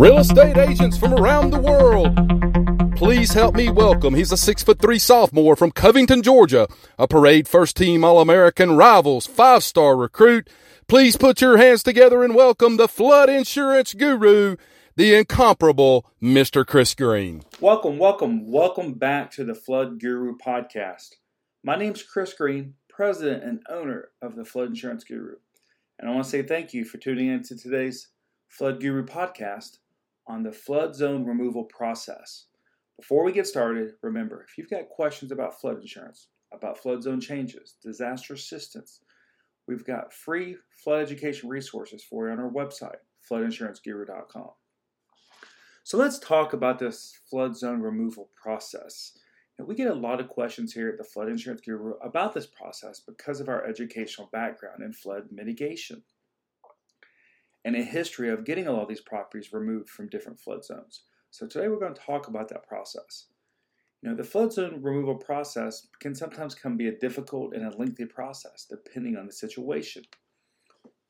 Real estate agents from around the world. Please help me welcome. He's a six foot three sophomore from Covington, Georgia, a parade first team All American rivals, five star recruit. Please put your hands together and welcome the flood insurance guru, the incomparable Mr. Chris Green. Welcome, welcome, welcome back to the Flood Guru podcast. My name's Chris Green, president and owner of the Flood Insurance Guru. And I want to say thank you for tuning in to today's Flood Guru podcast on the flood zone removal process. Before we get started, remember if you've got questions about flood insurance, about flood zone changes, disaster assistance, we've got free flood education resources for you on our website, floodinsuranceguru.com. So let's talk about this flood zone removal process. And we get a lot of questions here at the Flood Insurance Guru about this process because of our educational background in flood mitigation and a history of getting a lot of these properties removed from different flood zones. So today we're going to talk about that process. You know, the flood zone removal process can sometimes come be a difficult and a lengthy process depending on the situation.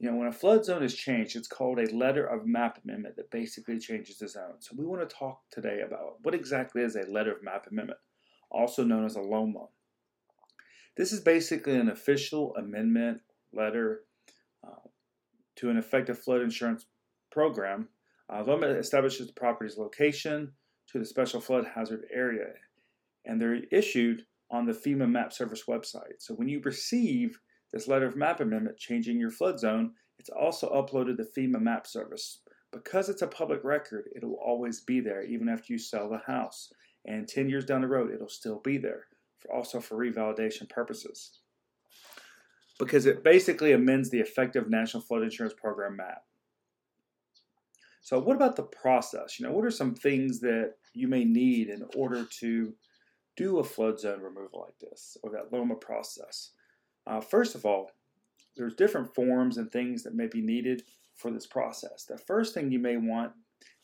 You know, when a flood zone is changed, it's called a letter of map amendment that basically changes the zone. So we want to talk today about what exactly is a letter of map amendment, also known as a LOMA. This is basically an official amendment letter uh, to an effective flood insurance program. Uh, establishes the property's location to the special flood hazard area, and they're issued on the FEMA Map Service website. So when you receive this letter of map amendment changing your flood zone, it's also uploaded to the FEMA Map Service. Because it's a public record, it will always be there even after you sell the house. And 10 years down the road, it'll still be there, for also for revalidation purposes because it basically amends the effective National Flood Insurance Program map. So, what about the process? You know, what are some things that you may need in order to do a flood zone removal like this or that LOMA process? Uh, first of all, there's different forms and things that may be needed for this process. The first thing you may want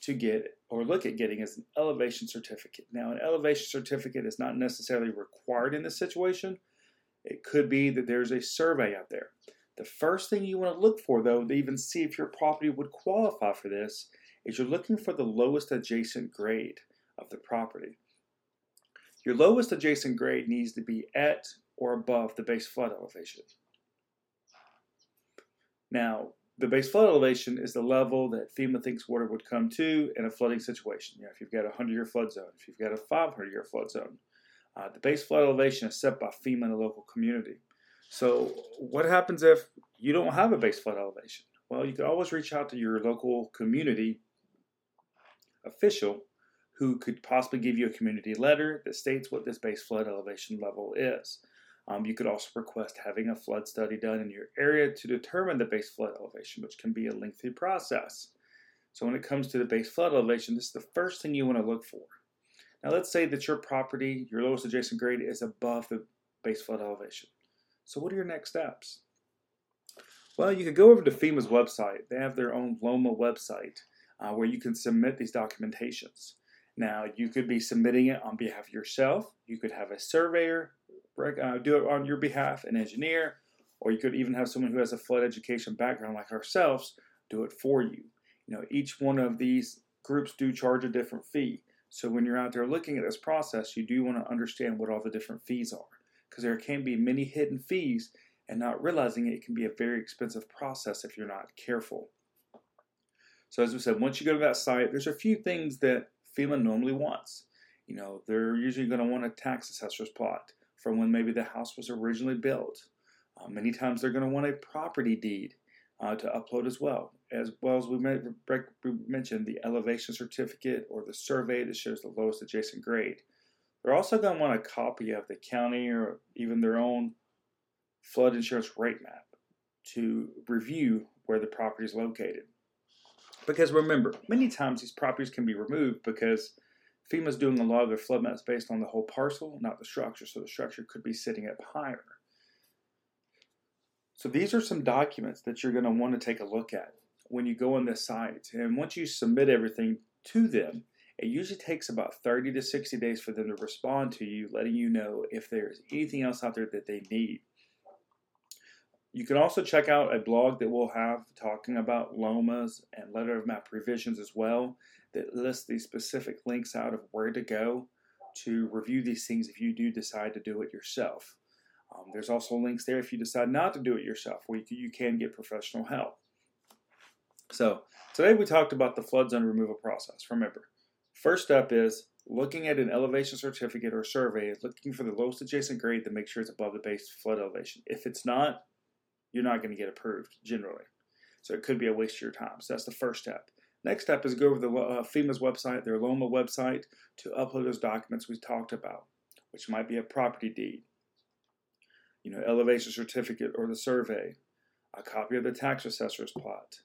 to get or look at getting is an elevation certificate. Now, an elevation certificate is not necessarily required in this situation, it could be that there's a survey out there. The first thing you want to look for, though, to even see if your property would qualify for this, is you're looking for the lowest adjacent grade of the property. Your lowest adjacent grade needs to be at or above the base flood elevation. Now, the base flood elevation is the level that FEMA thinks water would come to in a flooding situation. You know, if you've got a 100 year flood zone, if you've got a 500 year flood zone, uh, the base flood elevation is set by FEMA in the local community. So, what happens if you don't have a base flood elevation? Well, you can always reach out to your local community official who could possibly give you a community letter that states what this base flood elevation level is. Um, you could also request having a flood study done in your area to determine the base flood elevation, which can be a lengthy process. So, when it comes to the base flood elevation, this is the first thing you want to look for. Now let's say that your property, your lowest adjacent grade is above the base flood elevation. So what are your next steps? Well, you can go over to FEMA's website. They have their own LOMA website uh, where you can submit these documentations. Now, you could be submitting it on behalf of yourself. You could have a surveyor uh, do it on your behalf, an engineer, or you could even have someone who has a flood education background like ourselves do it for you. You know, each one of these groups do charge a different fee. So when you're out there looking at this process, you do want to understand what all the different fees are because there can be many hidden fees and not realizing it can be a very expensive process if you're not careful. So as we said, once you go to that site, there's a few things that FEMA normally wants. You know, they're usually going to want a tax assessor's plot from when maybe the house was originally built. Uh, many times they're going to want a property deed uh, to upload as well, as well as we mentioned the elevation certificate or the survey that shows the lowest adjacent grade. They're also going to want a copy of the county or even their own flood insurance rate map to review where the property is located. Because remember, many times these properties can be removed because FEMA's doing a lot of their flood maps based on the whole parcel, not the structure. So the structure could be sitting up higher. So these are some documents that you're going to want to take a look at when you go on this site. And once you submit everything to them, it usually takes about 30 to 60 days for them to respond to you, letting you know if there's anything else out there that they need. You can also check out a blog that we'll have talking about LOMAs and letter of map revisions as well that lists the specific links out of where to go to review these things if you do decide to do it yourself. Um, there's also links there if you decide not to do it yourself, where you, can get professional help. So today we talked about the flood zone removal process. Remember, first step is looking at an elevation certificate or survey, looking for the lowest adjacent grade to make sure it's above the base flood elevation. If it's not, you're not going to get approved generally. So it could be a waste of your time. So that's the first step. Next step is go over the uh, FEMA's website, their LOMA website, to upload those documents we talked about, which might be a property deed, you know, elevation certificate or the survey, a copy of the tax assessor's plot,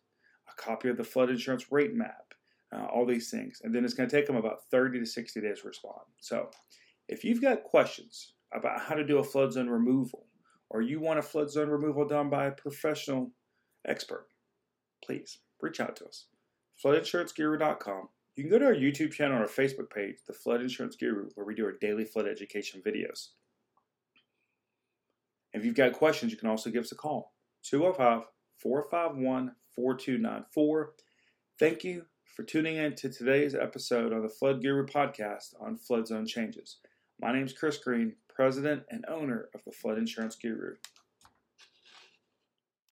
a copy of the flood insurance rate map, uh, all these things. And then it's going to take them about 30 to 60 days to respond. So if you've got questions about how to do a flood zone removal, or you want a flood zone removal done by a professional expert, please reach out to us floodinsuranceguru.com. You can go to our YouTube channel or our Facebook page, The Flood Insurance Guru, where we do our daily flood education videos. If you've got questions, you can also give us a call 205 451 4294. Thank you for tuning in to today's episode of the Flood Guru podcast on flood zone changes. My name is Chris Green, president and owner of the Flood Insurance Guru.